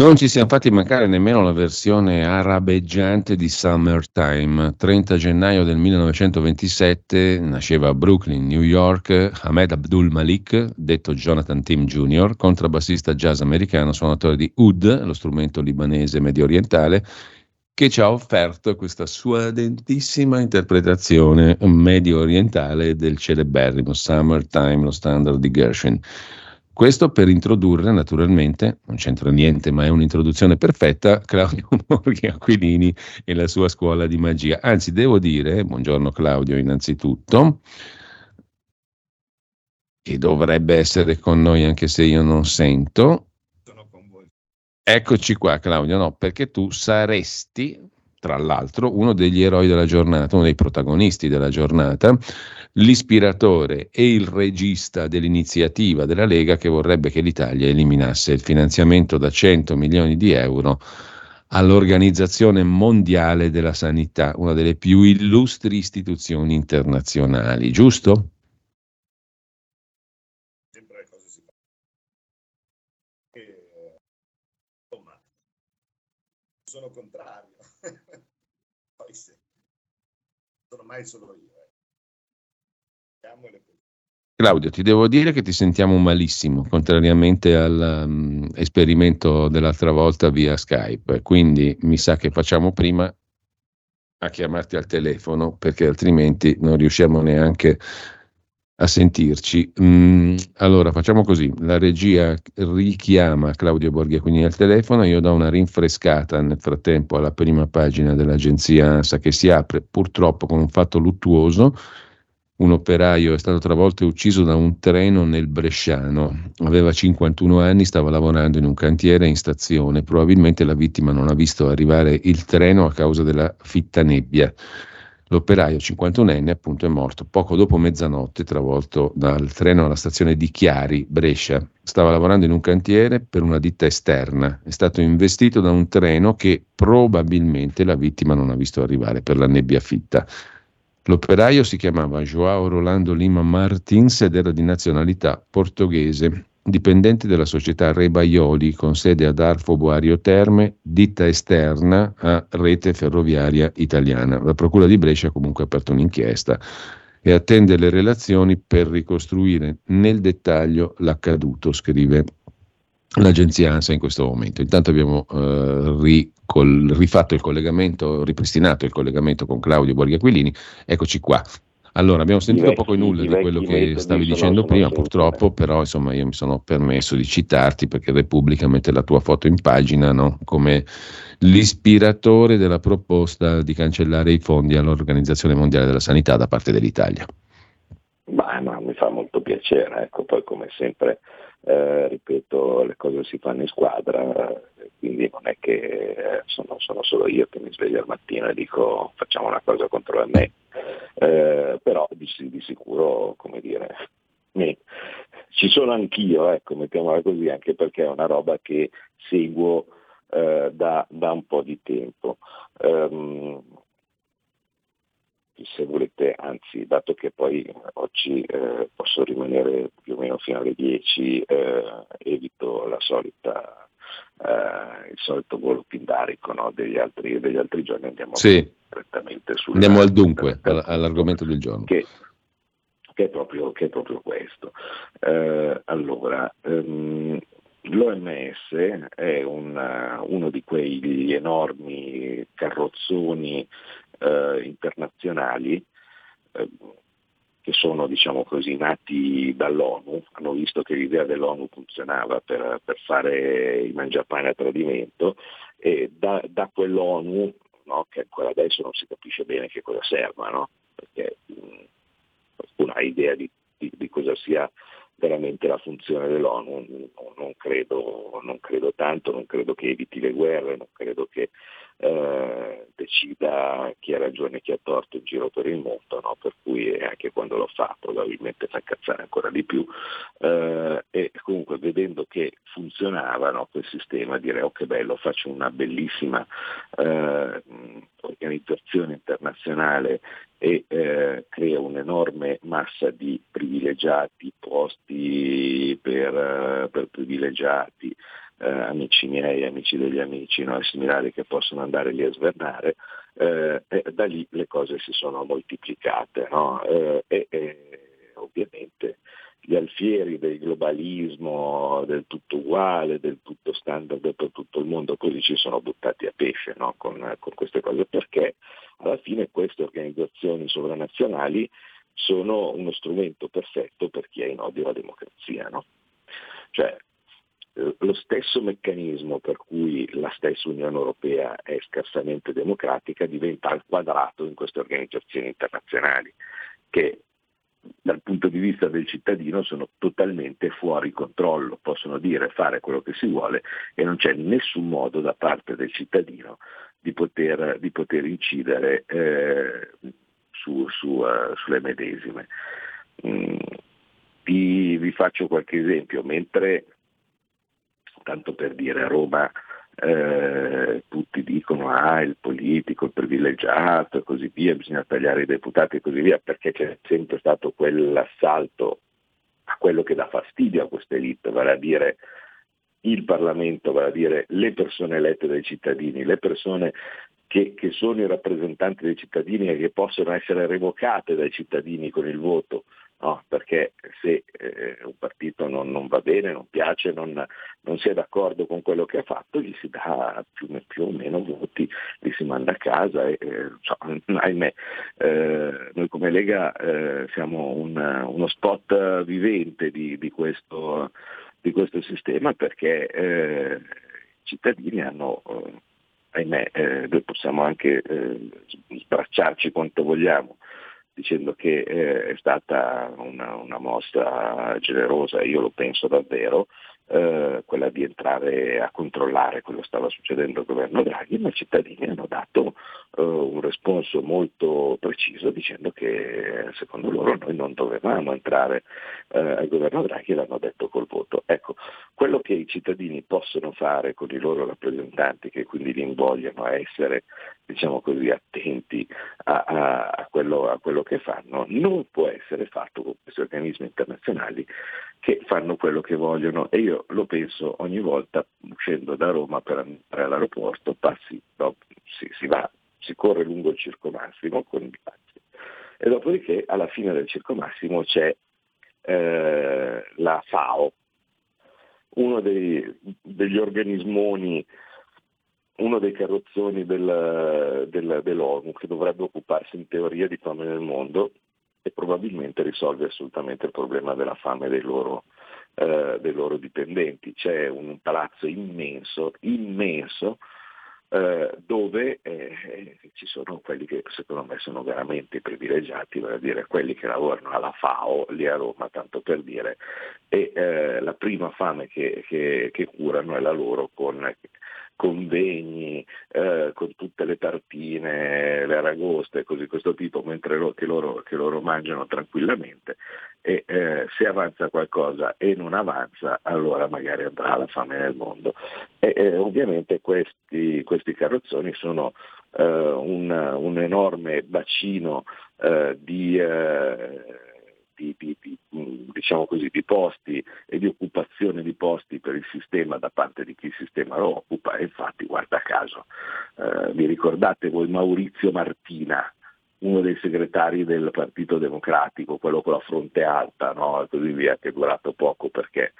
Non ci siamo fatti mancare nemmeno la versione arabeggiante di Summertime. 30 gennaio del 1927 nasceva a Brooklyn, New York, Ahmed Abdul Malik, detto Jonathan Tim Jr., contrabbassista jazz americano, suonatore di oud, lo strumento libanese medio orientale, che ci ha offerto questa sua dentissima interpretazione medio orientale del celeberrimo Summertime, lo standard di Gershwin. Questo per introdurre naturalmente, non c'entra niente, ma è un'introduzione perfetta, Claudio Morghi Aquilini e la sua scuola di magia. Anzi, devo dire, buongiorno Claudio innanzitutto, che dovrebbe essere con noi anche se io non sento. Sono con voi. Eccoci qua Claudio, no, perché tu saresti, tra l'altro, uno degli eroi della giornata, uno dei protagonisti della giornata l'ispiratore e il regista dell'iniziativa della Lega che vorrebbe che l'Italia eliminasse il finanziamento da 100 milioni di euro all'Organizzazione Mondiale della Sanità, una delle più illustri istituzioni internazionali, giusto? Sempre le cose si e, insomma, sono contrario. Poi se sono mai solo io. Claudio, ti devo dire che ti sentiamo malissimo, contrariamente all'esperimento um, dell'altra volta via Skype, quindi mi sa che facciamo prima a chiamarti al telefono perché altrimenti non riusciamo neanche a sentirci. Mm, allora facciamo così, la regia richiama Claudio Borghiacquini al telefono, io do una rinfrescata nel frattempo alla prima pagina dell'agenzia ANSA che si apre purtroppo con un fatto luttuoso un operaio è stato travolto e ucciso da un treno nel Bresciano. Aveva 51 anni, stava lavorando in un cantiere in stazione. Probabilmente la vittima non ha visto arrivare il treno a causa della fitta nebbia. L'operaio 51enne appunto è morto poco dopo mezzanotte travolto dal treno alla stazione di Chiari, Brescia. Stava lavorando in un cantiere per una ditta esterna. È stato investito da un treno che probabilmente la vittima non ha visto arrivare per la nebbia fitta. L'operaio si chiamava Joao Rolando Lima Martins ed era di nazionalità portoghese, dipendente della società Re Baioli con sede ad Arfo Boario Terme, ditta esterna a rete ferroviaria italiana. La Procura di Brescia ha comunque aperto un'inchiesta e attende le relazioni per ricostruire nel dettaglio l'accaduto, scrive l'agenzia ANSA in questo momento. Intanto abbiamo eh, ricol- rifatto il collegamento, ripristinato il collegamento con Claudio Borghi Aquilini. Eccoci qua. Allora, abbiamo sentito vecchi, poco e nulla di quello che stavi dicendo prima, purtroppo, però insomma io mi sono permesso di citarti perché Repubblica mette la tua foto in pagina no? come l'ispiratore della proposta di cancellare i fondi all'Organizzazione Mondiale della Sanità da parte dell'Italia. Beh, ma mi fa molto piacere, ecco, poi come sempre eh, ripeto, le cose si fanno in squadra, quindi non è che eh, sono, sono, solo io che mi sveglio al mattino e dico facciamo una cosa contro me, eh, però di, di, sicuro, come dire, mi, ci sono anch'io, ecco, mettiamola così, anche perché è una roba che seguo eh, da, da, un po' di tempo. Um, se volete, anzi, dato che poi oggi eh, posso rimanere più o meno fino alle 10, eh, evito la solita, eh, il solito volo pindarico no, degli, altri, degli, altri, giorni, andiamo sì. direttamente sul... Andiamo al dunque, all'argomento del giorno. Che, che, è, proprio, che è, proprio, questo. Eh, allora, um, L'OMS è una, uno di quegli enormi carrozzoni eh, internazionali eh, che sono diciamo così, nati dall'ONU, hanno visto che l'idea dell'ONU funzionava per, per fare i mangiapane a tradimento e da, da quell'ONU, no, che ancora adesso non si capisce bene che cosa serva, no? perché mh, qualcuno ha idea di, di, di cosa sia veramente la funzione dell'ONU, non credo, non credo, tanto, non credo che eviti le guerre, non credo che eh, decida chi ha ragione e chi ha torto in giro per il mondo, no? per cui anche quando lo fa probabilmente fa incazzare ancora di più. Eh, e comunque vedendo che funzionava no, quel sistema, dire oh che bello, faccio una bellissima eh, organizzazione internazionale e eh, crea un'enorme massa di privilegiati, posti per, eh, per privilegiati, eh, amici miei, amici degli amici, no? similari che possono andare lì a svernare, eh, da lì le cose si sono moltiplicate no? eh, e, e, ovviamente gli alfieri del globalismo, del tutto uguale, del tutto standard per tutto il mondo, così ci sono buttati a pesce no? con, con queste cose, perché alla fine queste organizzazioni sovranazionali sono uno strumento perfetto per chi è in odio alla democrazia. No? Cioè, lo stesso meccanismo per cui la stessa Unione Europea è scarsamente democratica diventa al quadrato in queste organizzazioni internazionali che dal punto di vista del cittadino sono totalmente fuori controllo, possono dire e fare quello che si vuole e non c'è nessun modo da parte del cittadino di poter, di poter incidere eh, su, su, uh, sulle medesime. Mm, vi, vi, faccio qualche esempio, mentre tanto per dire a Roma eh, tutti dicono ah il politico, il privilegiato e così via, bisogna tagliare i deputati e così via, perché c'è sempre stato quell'assalto a quello che dà fastidio a queste elite, vale a dire il Parlamento, vale a dire le persone elette dai cittadini, le persone che, che, sono i rappresentanti dei cittadini e che possono essere revocate dai cittadini con il voto, no? perché se eh, un partito non, non, va bene, non piace, non, non, si è d'accordo con quello che ha fatto, gli si dà più, più o meno voti, li si manda a casa e eh, so, ahimè, eh, noi come Lega eh, siamo un, uno spot vivente di, di, questo, di questo, sistema perché eh, i cittadini hanno eh, ahimè, eh, noi possiamo anche eh, sbracciarci quanto vogliamo, dicendo che eh, è stata una, una, mossa generosa, io lo penso davvero, eh, quella di entrare a controllare quello che stava succedendo al governo Draghi, ma i cittadini hanno dato eh, un responso molto preciso dicendo che secondo loro noi non dovevamo entrare eh, al governo Draghi e l'hanno detto col voto. Ecco, quello che i cittadini possono fare con i loro rappresentanti, che quindi li invogliano a essere diciamo così, attenti a, a, a, quello, a quello che fanno, non può essere fatto con questi organismi internazionali che fanno quello che vogliono. E io lo penso ogni volta uscendo da Roma per andare all'aeroporto, passi, no, si, si, va, si corre lungo il Circo Massimo con i taxi e dopodiché alla fine del Circo Massimo c'è eh, la FAO, uno dei, degli organismoni uno dei carrozzoni del, del, dell'ONU che dovrebbe occuparsi in teoria di fame nel mondo e probabilmente risolve assolutamente il problema della fame dei loro, eh, dei loro dipendenti. C'è un palazzo immenso, immenso, eh, dove eh, ci sono quelli che secondo me sono veramente privilegiati, vale a dire quelli che lavorano alla FAO lì a Roma, tanto per dire, e eh, la prima fame che, che, che curano è la loro con convegni eh, con tutte le tartine, le aragoste, così questo tipo, mentre lo, che, loro, che, loro, mangiano tranquillamente e eh, se avanza qualcosa e non avanza allora magari andrà la fame nel mondo. E, eh, ovviamente questi, questi, carrozzoni sono eh, un, un, enorme bacino eh, di eh, di, di, di, diciamo così, di, posti e di occupazione di posti per il sistema da parte di chi il sistema lo occupa. Infatti guarda caso eh, vi ricordate voi Maurizio Martina uno dei segretari del Partito Democratico, quello con la fronte alta no? e così via, che è durato poco perché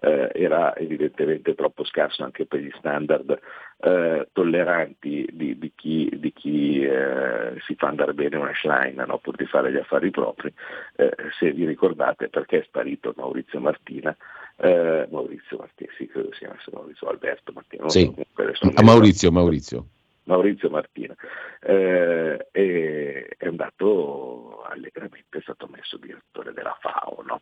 eh, era evidentemente troppo scarso anche per gli standard eh, tolleranti di, di, chi, di chi eh, si fa andare bene una Schlein no? pur di fare gli affari propri. Eh, se vi ricordate perché è sparito Maurizio Martina, eh, Maurizio Martina, sì, credo sia Maurizio Alberto Martina. Sì. A Maurizio, Maurizio. Maurizio Martina, eh, è, è, andato allegramente, è stato messo direttore della FAO. No?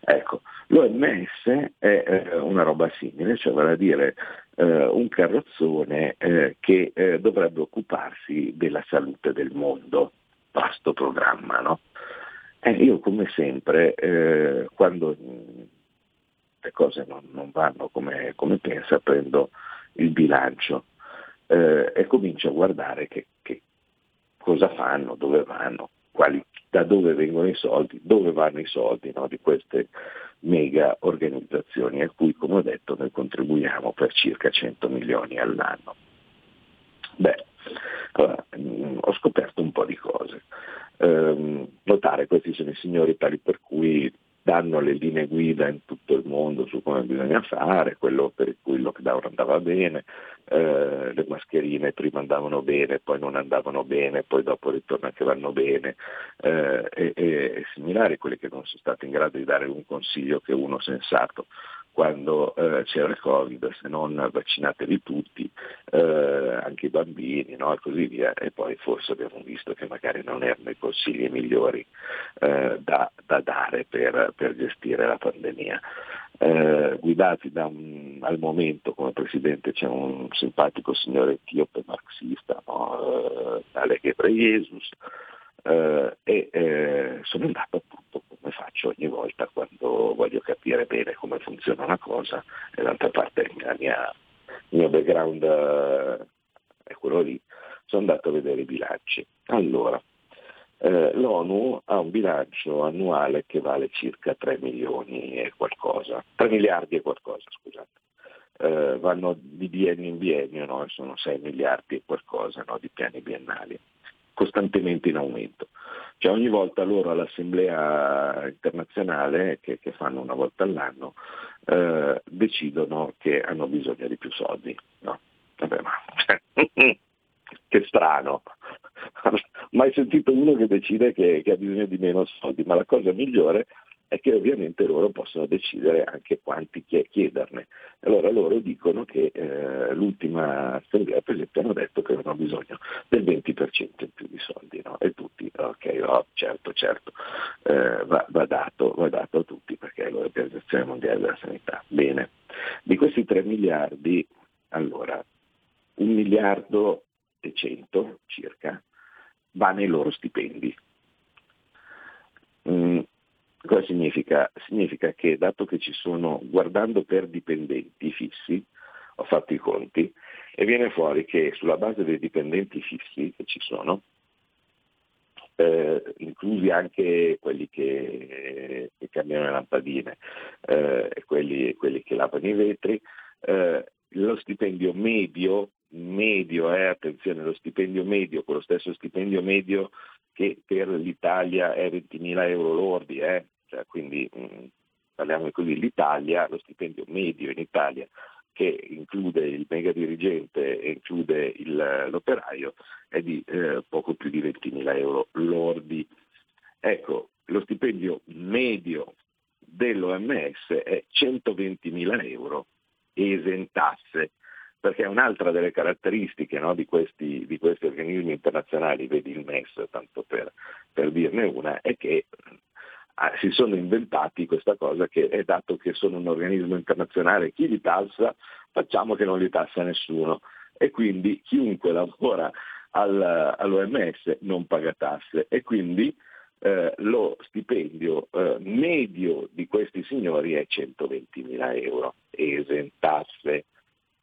Ecco, L'OMS è eh, una roba simile, cioè vale a dire eh, un carrozzone eh, che eh, dovrebbe occuparsi della salute del mondo, vasto programma, no? Io come sempre, eh, quando le cose non, non vanno come, come, pensa, prendo il bilancio eh, e comincio a guardare che, che, cosa fanno, dove vanno, quali, da dove vengono i soldi, dove vanno i soldi no, di queste mega organizzazioni a cui, come ho detto, noi contribuiamo per circa 100 milioni all'anno. Beh, allora, mh, mm, ho scoperto un po' di cose. Ehm, notare questi sono i signori tali per cui danno le linee guida in tutto il mondo su come bisogna fare, quello per cui il lockdown andava bene, eh, le mascherine prima andavano bene, poi non andavano bene, poi dopo ritorna che vanno bene, eh, e, e similari, quelli che non sono stati in grado di dare un consiglio che uno sensato quando eh, c'era il Covid, se non vaccinatevi tutti, eh, anche i bambini no? e così via, e poi forse abbiamo visto che magari non erano i consigli migliori eh, da, da, dare per, per, gestire la pandemia. Eh, guidati da un, al momento come presidente c'è un simpatico signore etiope marxista, no? eh, Jesus, eh, e eh, sono andato appunto come faccio ogni volta quando voglio capire bene come funziona una cosa e d'altra parte mia, il mio background eh, è quello lì, sono andato a vedere i bilanci. Allora, eh, l'ONU ha un bilancio annuale che vale circa 3 milioni e qualcosa, 3 miliardi e qualcosa, scusate. Eh, vanno di biennio in biennio, no? sono 6 miliardi e qualcosa no? di piani biennali costantemente in aumento. Cioè ogni volta loro all'assemblea internazionale, che, che fanno una volta all'anno, eh, decidono che hanno bisogno di più soldi. No? Vabbè, ma, che strano, mai sentito uno che decide che, che ha bisogno di meno soldi, ma la cosa migliore è che ovviamente loro possono decidere anche quanti chiederne. Allora loro dicono che eh, l'ultima assemblea, per esempio, hanno detto che avevano bisogno del 20% in più di soldi, no? E tutti, ok, oh, certo, certo, eh, va, va, dato, va dato a tutti perché è l'Organizzazione Mondiale della Sanità. Bene, di questi 3 miliardi, allora, un miliardo e 100 circa va nei loro stipendi. Mm, Cosa significa? Significa che dato che ci sono, guardando per dipendenti fissi, ho fatto i conti, e viene fuori che sulla base dei dipendenti fissi che ci sono, eh, inclusi anche quelli che, che cambiano le lampadine eh, e quelli, quelli, che lavano i vetri, eh, lo stipendio medio, medio eh, attenzione, lo stipendio medio, con lo stesso stipendio medio che per l'Italia è 20.000 euro lordi, eh, cioè, quindi mh, mm, parliamo così, l'Italia, lo stipendio medio in Italia che include il mega dirigente e include il, l'operaio è di eh, poco più di 20.000 euro lordi. Ecco, lo stipendio medio dell'OMS è 120.000 euro esentasse, perché un'altra delle caratteristiche no, di, questi, di, questi, organismi internazionali, vedi il MES, tanto per, per dirne una, è che si sono inventati questa cosa che è dato che sono un organismo internazionale, chi li tassa? Facciamo che non li tassa nessuno. E quindi chiunque lavora al, all'OMS non paga tasse. E quindi eh, lo stipendio eh, medio di questi signori è 120 mila euro, esentasse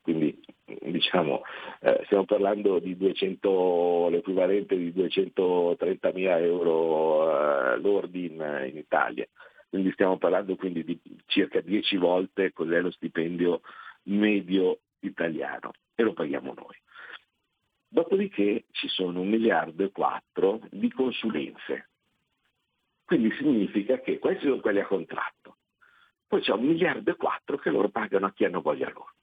quindi diciamo, eh, stiamo parlando di 200, l'equivalente di 230 mila euro eh, lordi in, in, Italia. Quindi stiamo parlando quindi di circa 10 volte cos'è lo stipendio medio italiano e lo paghiamo noi. Dopodiché ci sono un miliardo e quattro di consulenze. Quindi significa che questi sono quelli a contratto. Poi c'è un miliardo e quattro che loro pagano a chi hanno voglia loro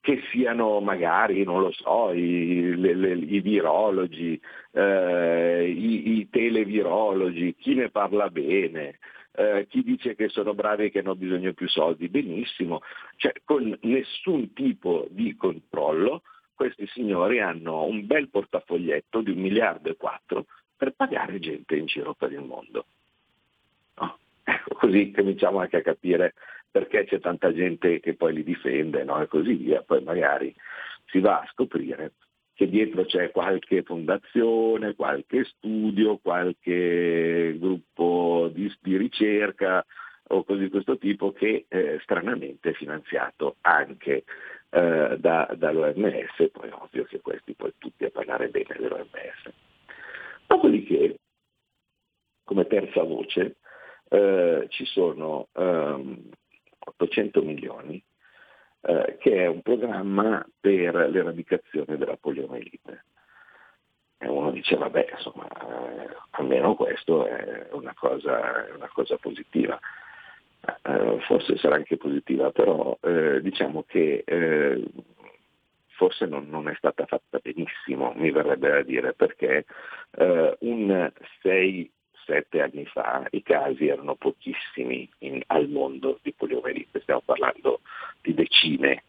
che siano magari, non lo so, i, le, le, i virologi, eh, i, i, televirologi, chi ne parla bene, eh, chi dice che sono bravi e che hanno bisogno più soldi, benissimo, cioè con nessun tipo di controllo questi signori hanno un bel portafoglietto di un miliardo e quattro per pagare gente in giro per il mondo. No? Ecco, così cominciamo anche a capire perché c'è tanta gente che poi li difende no? e così via, poi magari si va a scoprire che dietro c'è qualche fondazione, qualche studio, qualche gruppo di, di ricerca o cose di questo tipo che eh, stranamente è finanziato anche eh, da, dall'OMS, poi è ovvio che questi poi tutti a parlare bene dell'OMS. Dopodiché, come terza voce, eh, ci sono ehm, 800 milioni eh, che è un programma per l'eradicazione della poliomielite. E uno dice, vabbè, insomma, eh, almeno questo è una cosa, una cosa positiva. Eh, forse sarà anche positiva, però eh, diciamo che eh, forse non, non, è stata fatta benissimo, mi verrebbe da dire, perché eh, un 6 sette anni fa i casi erano pochissimi in, al mondo di poliomielite, stiamo parlando di decine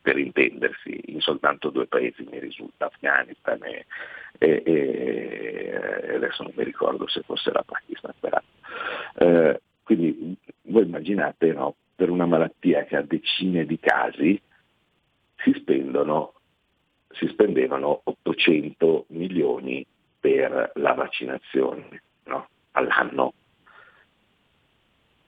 per intendersi, in soltanto due paesi mi risulta, Afghanistan e, e, e adesso non mi ricordo se fosse la Pakistan. Eh, quindi voi immaginate no, per una malattia che ha decine di casi si spendono si spendevano 800 milioni per la vaccinazione. No? All'anno.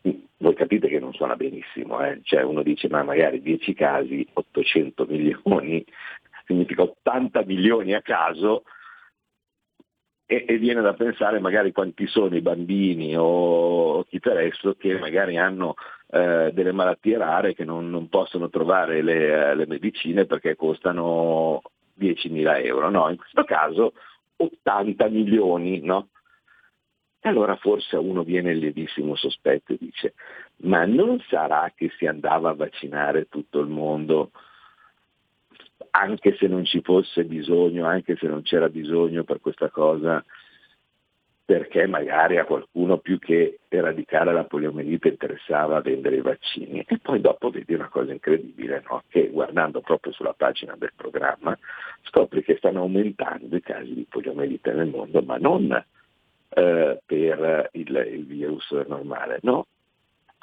Voi capite che non suona benissimo, eh? cioè uno dice ma magari 10 casi, 800 milioni, significa 80 milioni a caso e, viene da pensare magari quanti sono i bambini o chi per esso che magari hanno eh, delle malattie rare che non, non possono trovare le, le, medicine perché costano 10.000 euro. No, in questo caso 80 milioni, no? Allora forse uno viene il lievissimo sospetto e dice, ma non sarà che si andava a vaccinare tutto il mondo anche se non ci fosse bisogno, anche se non c'era bisogno per questa cosa, perché magari a qualcuno più che eradicare la poliomielite interessava vendere i vaccini. E poi dopo vedi una cosa incredibile, no? che guardando proprio sulla pagina del programma scopri che stanno aumentando i casi di poliomielite nel mondo, ma non eh, per il, il virus normale, no?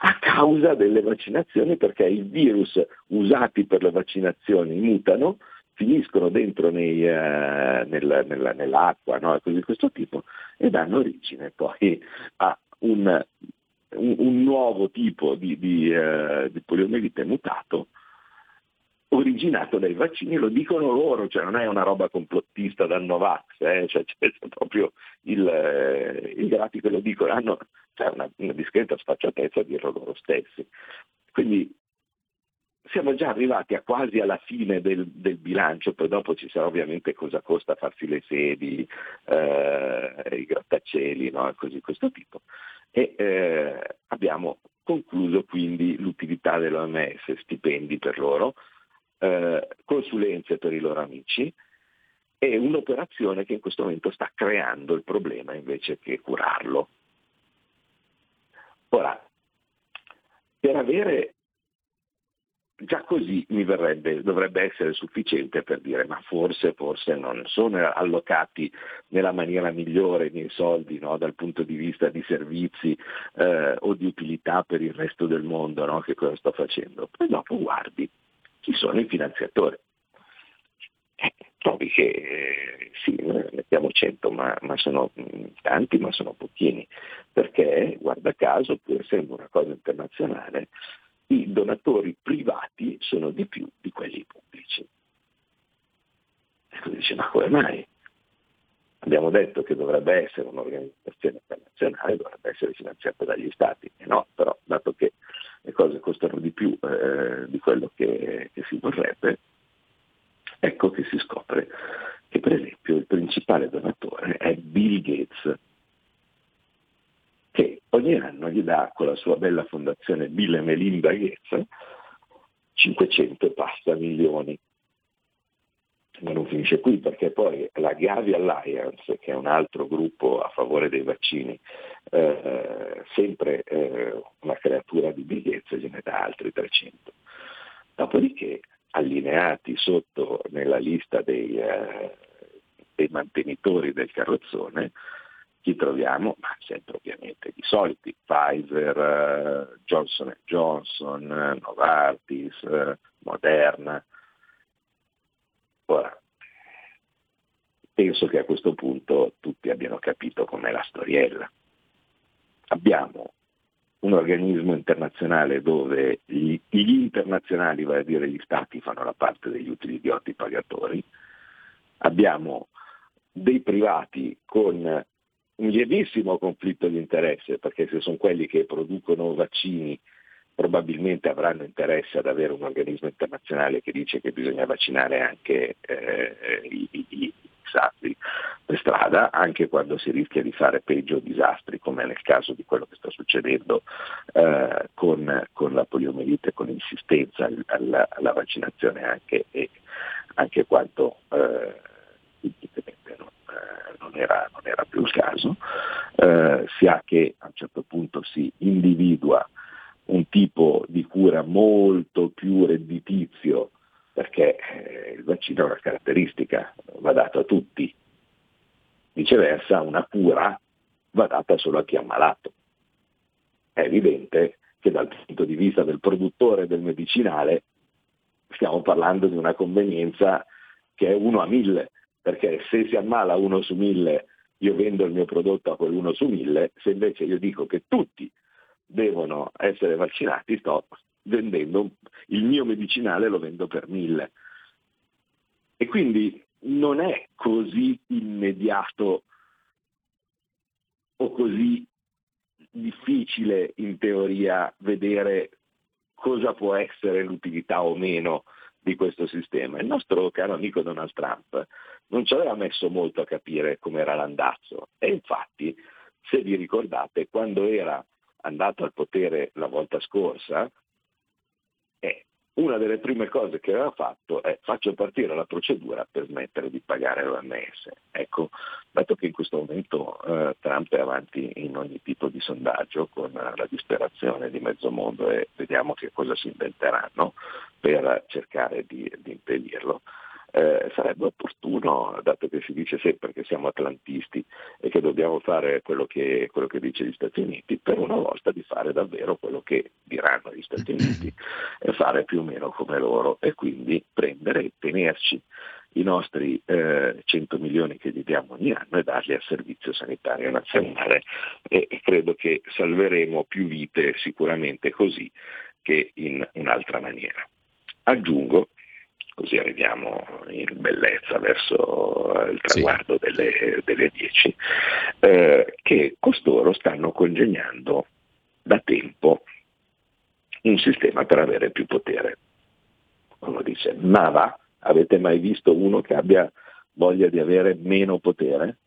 a causa delle vaccinazioni perché i virus usati per le vaccinazioni mutano, finiscono dentro nei, uh, nel, nella, nell'acqua no? cose di questo tipo e danno origine poi a un, un, un nuovo tipo di, di, uh, di poliomielite mutato originato dai vaccini, lo dicono loro, cioè non è una roba complottista da Novax, eh? cioè, c'è proprio il, eh, i grafici che lo dicono, hanno cioè, una, una, discreta sfacciatezza dirlo loro stessi. Quindi siamo già arrivati a quasi alla fine del, del, bilancio, poi dopo ci sarà ovviamente cosa costa farsi le sedi, eh, i grattacieli, no? così questo tipo. E eh, abbiamo concluso quindi l'utilità dell'OMS, stipendi per loro, eh, consulenze per i loro amici e un'operazione che in questo momento sta creando il problema invece che curarlo. Ora, per avere già così mi verrebbe, dovrebbe essere sufficiente per dire ma forse, forse non sono allocati nella maniera migliore i miei soldi no? dal punto di vista di servizi eh, o di utilità per il resto del mondo no? che cosa sto facendo. Poi dopo guardi chi sono i finanziatori. Eh, trovi che eh, sì, mettiamo 100, ma, ma, sono mm, tanti, ma sono pochini, perché guarda caso, pur essendo una cosa internazionale, i donatori privati sono di più di quelli pubblici. E tu dici, ma come mai? Abbiamo detto che dovrebbe essere un'organizzazione internazionale, dovrebbe essere finanziata dagli stati, e no, però dato che le cose costano di più eh, di quello che, che si vorrebbe, ecco che si scopre che per esempio il principale donatore è Bill Gates, che ogni anno gli dà con la sua bella fondazione Bill e Melinda Gates 500 e passa milioni ma non finisce qui perché poi la Gavi Alliance, che è un altro gruppo a favore dei vaccini, eh, sempre eh, una creatura di bigliezza, gliene dà altri 300. Dopodiché, allineati sotto nella lista dei, eh, dei mantenitori del carrozzone, chi troviamo? Ma sempre ovviamente i soliti, Pfizer, eh, Johnson Johnson, Novartis, eh, Moderna, Ora, penso che a questo punto tutti abbiano capito com'è la storiella. Abbiamo un organismo internazionale dove gli, gli, internazionali, vale a dire gli stati, fanno la parte degli utili idioti pagatori, abbiamo dei privati con un lievissimo conflitto di interesse, perché se sono quelli che producono vaccini probabilmente avranno interesse ad avere un organismo internazionale che dice che bisogna vaccinare anche eh, i, i, disastri per strada, anche quando si rischia di fare peggio disastri, come nel caso di quello che sta succedendo eh, con, con, la poliomielite, con l'insistenza alla, alla vaccinazione anche, e anche quanto eh, non, eh, non, era, non, era, più il caso, eh, sia che a un certo punto si individua un tipo di cura molto più redditizio, perché eh, il vaccino è una caratteristica, va dato a tutti. Viceversa, una cura va data solo a chi è ammalato. È evidente che dal punto di vista del produttore del medicinale stiamo parlando di una convenienza che è uno a mille, perché se si ammala uno su mille io vendo il mio prodotto a quell'uno su mille, se invece io dico che tutti devono essere vaccinati, sto vendendo il mio medicinale lo vendo per mille. E quindi non è così immediato o così difficile in teoria vedere cosa può essere l'utilità o meno di questo sistema. Il nostro caro amico Donald Trump non ci aveva messo molto a capire com'era l'andazzo e infatti, se vi ricordate, quando era andato al potere la volta scorsa, una delle prime cose che aveva fatto è faccio partire la procedura per smettere di pagare l'OMS. Ecco, dato che in questo momento eh, Trump è avanti in ogni tipo di sondaggio con la disperazione di mezzo mondo e vediamo che cosa si inventeranno per cercare di, di impedirlo, eh, sarebbe opportuno, dato che si dice sempre che siamo atlantisti e che dobbiamo fare quello che, quello che dice gli Stati Uniti, per una volta di fare davvero quello che diranno gli Stati Uniti e fare più o meno come loro e quindi prendere e tenerci i nostri eh, 100 milioni che gli diamo ogni anno e darli al Servizio Sanitario Nazionale e credo che salveremo più vite sicuramente così che in un'altra maniera. Aggiungo così arriviamo in bellezza verso il traguardo sì. delle, delle 10, eh, che costoro stanno congegnando da tempo un sistema per avere più potere. Uno dice, ma va, avete mai visto uno che abbia voglia di avere meno potere?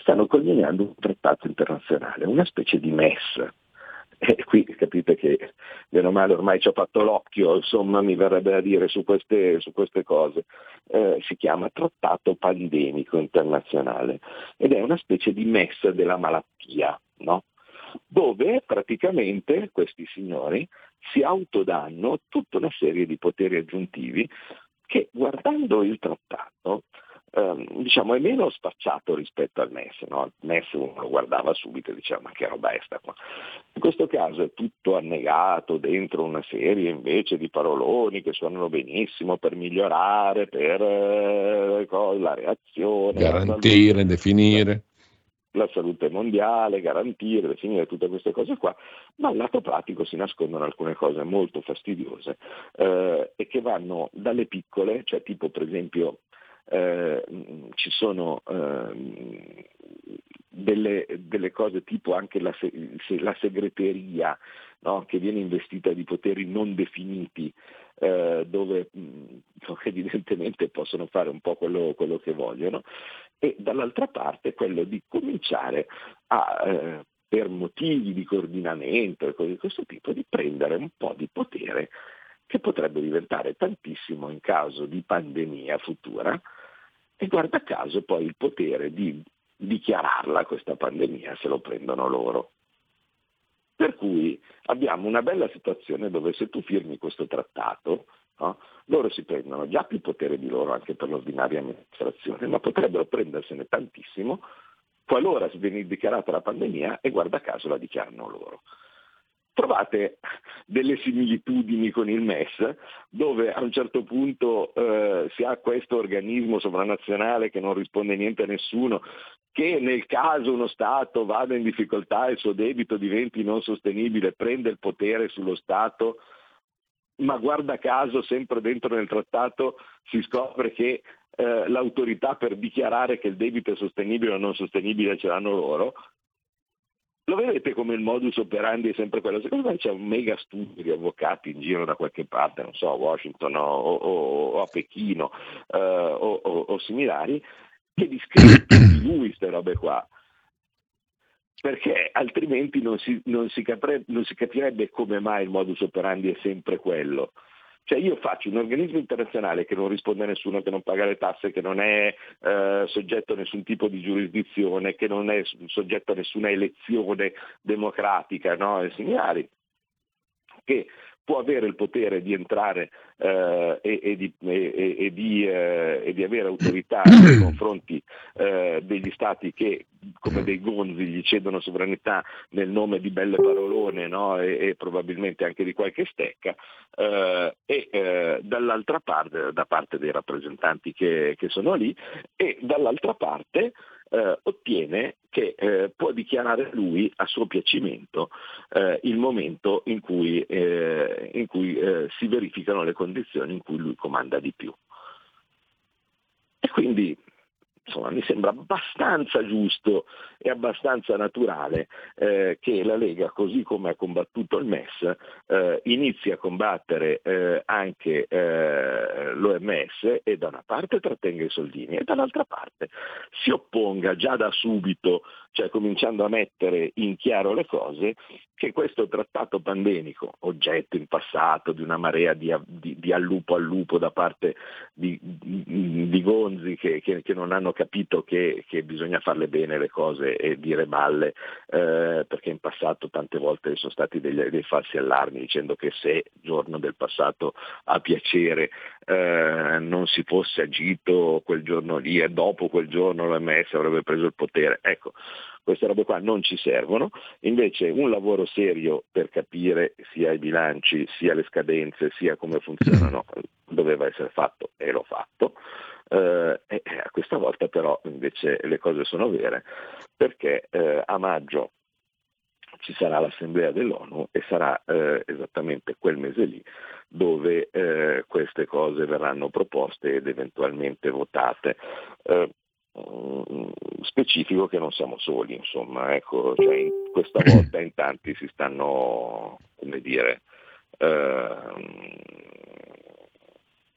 Stanno congegnando un trattato internazionale, una specie di MES, e qui capite che meno male ormai ci ho fatto l'occhio, insomma mi verrebbe a dire su queste, su queste cose. Eh, si chiama Trattato Pandemico Internazionale ed è una specie di messa della malattia, no? dove praticamente questi signori si autodanno tutta una serie di poteri aggiuntivi che guardando il trattato ehm, diciamo, è meno spacciato rispetto al MES. No? Il MES uno lo guardava subito e diceva ma che roba è sta qua. In questo caso è tutto annegato dentro una serie invece di paroloni che suonano benissimo per migliorare, per eh, la reazione. Garantire, la definire la salute mondiale, garantire, definire tutte queste cose qua, ma al lato pratico si nascondono alcune cose molto fastidiose eh, e che vanno dalle piccole, cioè tipo per esempio eh, ci sono eh, delle, delle, cose tipo anche la, la segreteria no? che viene investita di poteri non definiti eh, dove mh, mm, evidentemente possono fare un po' quello, quello, che vogliono e dall'altra parte quello di cominciare a eh, per motivi di coordinamento e cose di questo tipo, di prendere un po' di potere che potrebbe diventare tantissimo in caso di pandemia futura e guarda caso poi il potere di dichiararla questa pandemia se lo prendono loro. Per cui abbiamo una bella situazione dove se tu firmi questo trattato, no, loro si prendono già più potere di loro anche per l'ordinaria amministrazione, ma potrebbero prendersene tantissimo qualora viene dichiarata la pandemia e guarda caso la dichiarano loro. Trovate delle similitudini con il MES, dove a un certo punto eh, si ha questo organismo sovranazionale che non risponde niente a nessuno, che nel caso uno Stato vada in difficoltà e il suo debito diventi non sostenibile, prende il potere sullo Stato, ma guarda caso sempre dentro nel trattato si scopre che eh, l'autorità per dichiarare che il debito è sostenibile o non sostenibile ce l'hanno loro, lo vedete come il modus operandi è sempre quello? Secondo me c'è un mega studio di avvocati in giro da qualche parte, non so, a Washington o, o, o a Pechino eh, o, o, similari, che descrive di lui queste robe qua. Perché altrimenti non si, non, si capre, non si capirebbe come mai il modus operandi è sempre quello. Cioè io faccio un organismo internazionale che non risponde a nessuno, che non paga le tasse, che non è eh, soggetto a nessun tipo di giurisdizione, che non è soggetto a nessuna elezione democratica no? e similari, che può avere il potere di entrare eh, e, e, di, e, di, eh, e, di, avere autorità nei confronti eh, degli stati che come dei gonzi gli cedono sovranità nel nome di belle parolone no? e, probabilmente anche di qualche stecca eh, e eh, dall'altra parte da parte dei rappresentanti che, che sono lì e dall'altra parte eh, ottiene che eh, può dichiarare lui a suo piacimento eh, il momento in cui, eh, in cui eh, si verificano le condizioni in cui lui comanda di più. E quindi insomma, mi sembra abbastanza giusto e abbastanza naturale eh, che la Lega, così come ha combattuto il MES, eh, inizi a combattere eh, anche eh, l'OMS e da una parte trattenga i soldini e dall'altra parte si opponga già da subito, cioè cominciando a mettere in chiaro le cose, che questo trattato pandemico, oggetto in passato di una marea di, di, di allupo al lupo da parte di, di gonzi che, che, che, non hanno capito che, che, bisogna farle bene le cose e dire balle, eh, perché in passato tante volte sono stati degli, dei falsi allarmi dicendo che se giorno del passato a piacere eh, non si fosse agito quel giorno lì e dopo quel giorno l'OMS avrebbe preso il potere. Ecco, queste robe qua non ci servono, invece un lavoro serio per capire sia i bilanci, sia le scadenze, sia come funzionano, doveva essere fatto e l'ho fatto. Eh, e questa volta però invece le cose sono vere perché eh, a maggio ci sarà l'assemblea dell'ONU e sarà eh, esattamente quel mese lì dove eh, queste cose verranno proposte ed eventualmente votate. Eh, Mm, specifico che non siamo soli, insomma, ecco, cioè in, questa volta in tanti si stanno, come dire, eh,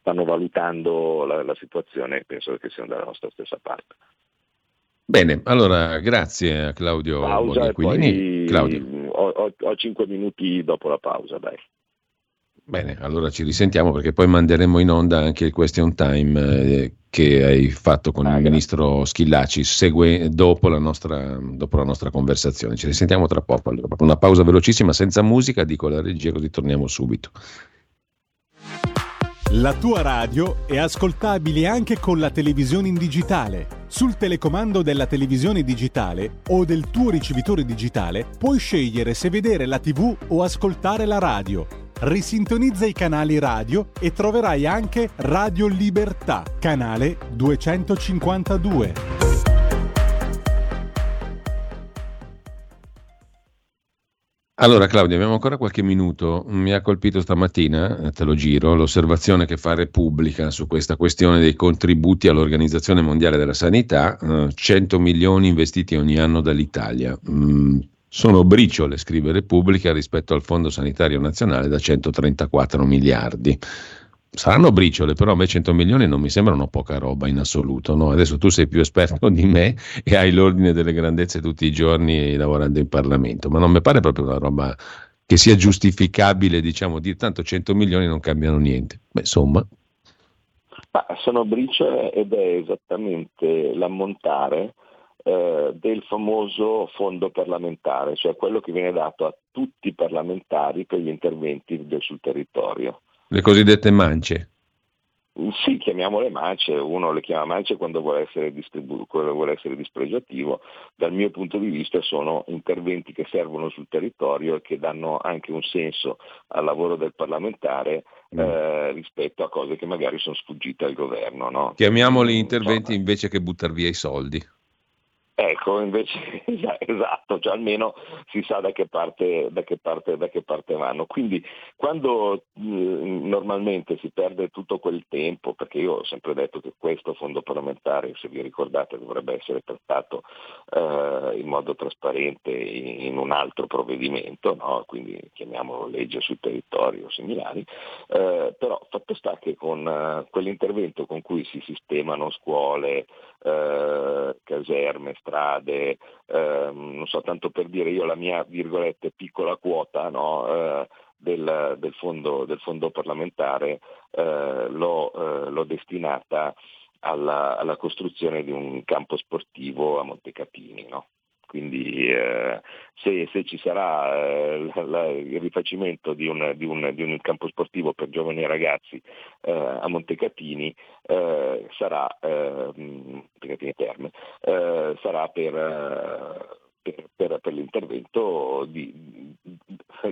stanno valutando la, la situazione e penso che siano dalla nostra stessa parte. Bene, allora grazie a Claudio pausa Claudio. Ho, ho, ho 5 minuti dopo la pausa, dai. Bene, allora ci risentiamo perché poi manderemo in onda anche il question time eh, che hai fatto con ah, il ministro Schillaci segue, dopo, la nostra, dopo la nostra conversazione. Ci risentiamo tra poco. Allora, una pausa velocissima senza musica, dico la regia così torniamo subito. La tua radio è ascoltabile anche con la televisione in digitale. Sul telecomando della televisione digitale o del tuo ricevitore digitale puoi scegliere se vedere la TV o ascoltare la radio risintonizza i canali radio e troverai anche Radio Libertà, canale 252. Allora Claudio, abbiamo ancora qualche minuto. Mi ha colpito stamattina, te lo giro, l'osservazione che fa Repubblica su questa questione dei contributi all'Organizzazione Mondiale della Sanità, 100 eh, milioni investiti ogni anno dall'Italia. Mm, sono briciole, scrive Repubblica, rispetto al Fondo Sanitario Nazionale da 134 miliardi. Saranno briciole, però a me 100 milioni non mi sembrano poca roba in assoluto. No? Adesso tu sei più esperto di me e hai l'ordine delle grandezze tutti i giorni lavorando in Parlamento, ma non mi pare proprio una roba che sia giustificabile, diciamo, dire tanto 100 milioni non cambiano niente. Beh, insomma. Ma sono briciole ed è esattamente l'ammontare eh, del famoso fondo parlamentare, cioè quello che viene dato a tutti i parlamentari per gli interventi sul territorio. Le cosiddette mance. sì, chiamiamole mance, uno le chiama mance quando vuole essere, distribu- quando vuole essere dispregiativo, dal mio punto di vista sono interventi che servono sul territorio e che danno anche un senso al lavoro del parlamentare mm. eh, rispetto a cose che magari sono sfuggite al governo. No? Chiamiamoli interventi invece che buttare via i soldi. Ecco, invece esatto, cioè almeno si sa da che, parte, da, che parte, da che parte, vanno. Quindi quando eh, normalmente si perde tutto quel tempo, perché io ho sempre detto che questo fondo parlamentare, se vi ricordate, dovrebbe essere trattato eh, in modo trasparente in, un altro provvedimento, no? quindi chiamiamolo legge sul territorio similari, eh, però fatto sta che con eh, quell'intervento con cui si sistemano scuole, eh, caserme, strade, eh, non so, tanto per dire io la mia, virgolette, piccola quota no, eh, del, del, fondo, del, fondo, parlamentare eh, l'ho, eh, l'ho, destinata alla, alla, costruzione di un campo sportivo a Montecatini. No? Quindi eh, se, se, ci sarà eh, la, il rifacimento di un, di, un, di un, campo sportivo per giovani ragazzi eh, a Montecatini eh, sarà, Montecatini Terme, eh, sarà per, per, per, per, l'intervento di,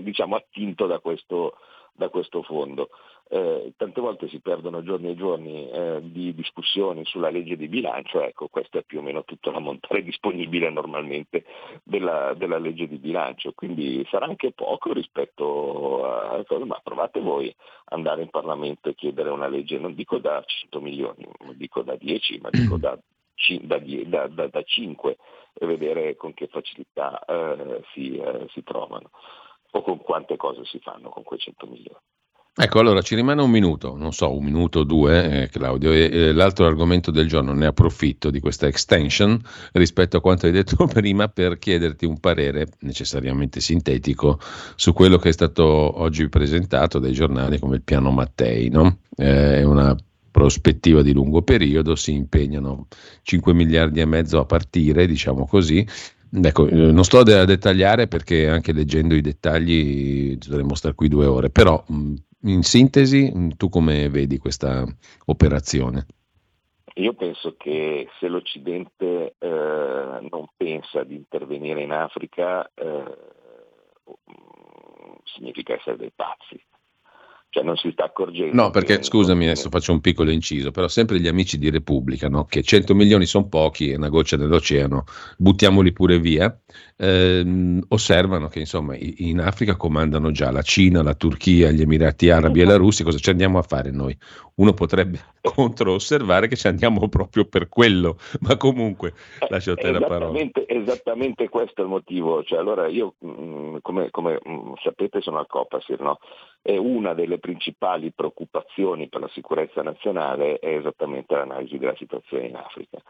diciamo, attinto da questo, da questo fondo. Eh, tante volte si perdono giorni e giorni eh, di discussioni sulla legge di bilancio, ecco questo è più o meno tutto l'ammontare disponibile normalmente della, della, legge di bilancio, quindi sarà anche poco rispetto a cosa, ma provate voi ad andare in Parlamento e chiedere una legge, non dico da 100 milioni, non dico da 10, ma dico da da, da, da, 5 e vedere con che facilità eh, si, eh, si, trovano o con quante cose si fanno con quei 100 milioni. Ecco, allora ci rimane un minuto, non so, un minuto o due, eh, Claudio, e, e l'altro argomento del giorno, ne approfitto di questa extension rispetto a quanto hai detto prima per chiederti un parere necessariamente sintetico su quello che è stato oggi presentato dai giornali come il piano Mattei, no? Eh, è una prospettiva di lungo periodo, si impegnano 5 miliardi e mezzo a partire, diciamo così, Ecco, eh, non sto a dettagliare perché anche leggendo i dettagli dovremmo stare qui due ore, però in sintesi tu come vedi questa operazione? Io penso che se l'Occidente eh, non pensa di intervenire in Africa eh, significa essere dei pazzi cioè non si sta accorgendo. No, perché scusami, adesso faccio un piccolo inciso, però sempre gli amici di Repubblica, no? che 100 milioni sono pochi, è una goccia nell'oceano, buttiamoli pure via, ehm, osservano che insomma in Africa comandano già la Cina, la Turchia, gli Emirati Arabi e la Russia, cosa ci andiamo a fare noi? Uno potrebbe contro osservare che ci andiamo proprio per quello, ma comunque eh, lascio a te la parola. Esattamente questo è il motivo, cioè, allora io mm, come, come mm, sapete sono al Copasir, no? E una delle principali preoccupazioni per la sicurezza nazionale è esattamente l'analisi della situazione in Africa,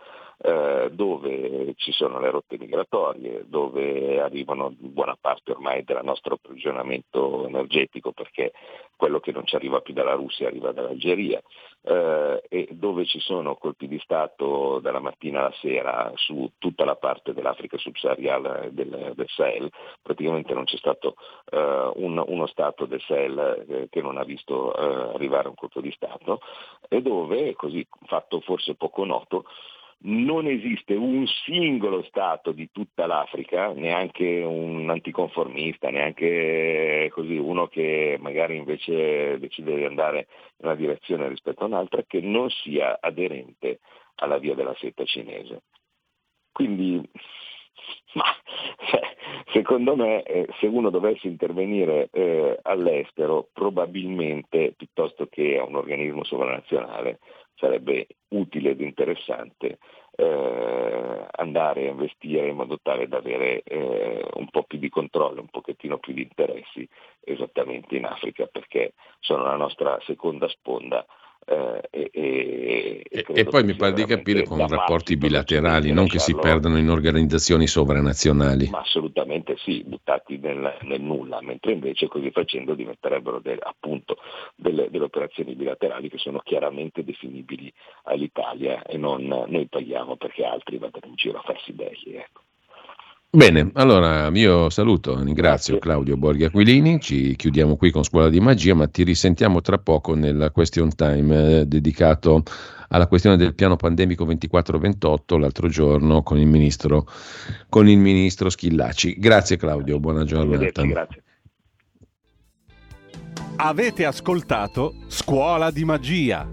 eh, dove ci sono le rotte migratorie, dove arrivano buona parte ormai del nostro approvvigionamento energetico perché quello che non ci arriva più dalla Russia arriva dall'Algeria, eh, e dove ci sono colpi di Stato dalla mattina alla sera su tutta la parte dell'Africa subsahariana del, del Sahel, praticamente non c'è stato eh, un, uno Stato del Sahel eh, che non ha visto eh, arrivare un colpo di Stato, e dove, così fatto forse poco noto, non esiste un singolo Stato di tutta l'Africa, neanche un anticonformista, neanche così uno che magari invece decide di andare in una direzione rispetto a un'altra, che non sia aderente alla via della seta cinese. Quindi, ma, cioè, secondo me, eh, se uno dovesse intervenire eh, all'estero, probabilmente piuttosto che a un organismo sovranazionale, sarebbe utile ed interessante eh, andare a investire in modo tale da avere eh, un po' più di controllo, un pochettino più di interessi esattamente in Africa perché sono la nostra seconda sponda eh, e, e, e, e, poi mi pare di capire con rapporti bilaterali, non che si perdano in organizzazioni sovranazionali. Ma assolutamente sì, buttati nel, nel nulla, mentre invece così facendo diventerebbero de, appunto delle, delle, operazioni bilaterali che sono chiaramente definibili all'Italia e non noi paghiamo perché altri vadano in giro a farsi belli. Ecco. Bene, allora io saluto, ringrazio Claudio Borghi Aquilini, ci chiudiamo qui con Scuola di Magia, ma ti risentiamo tra poco nella question time eh, dedicato alla questione del piano pandemico 24-28 l'altro giorno con il ministro, con il ministro Schillaci. Grazie Claudio, buona giornata. Grazie. Avete ascoltato Scuola di Magia.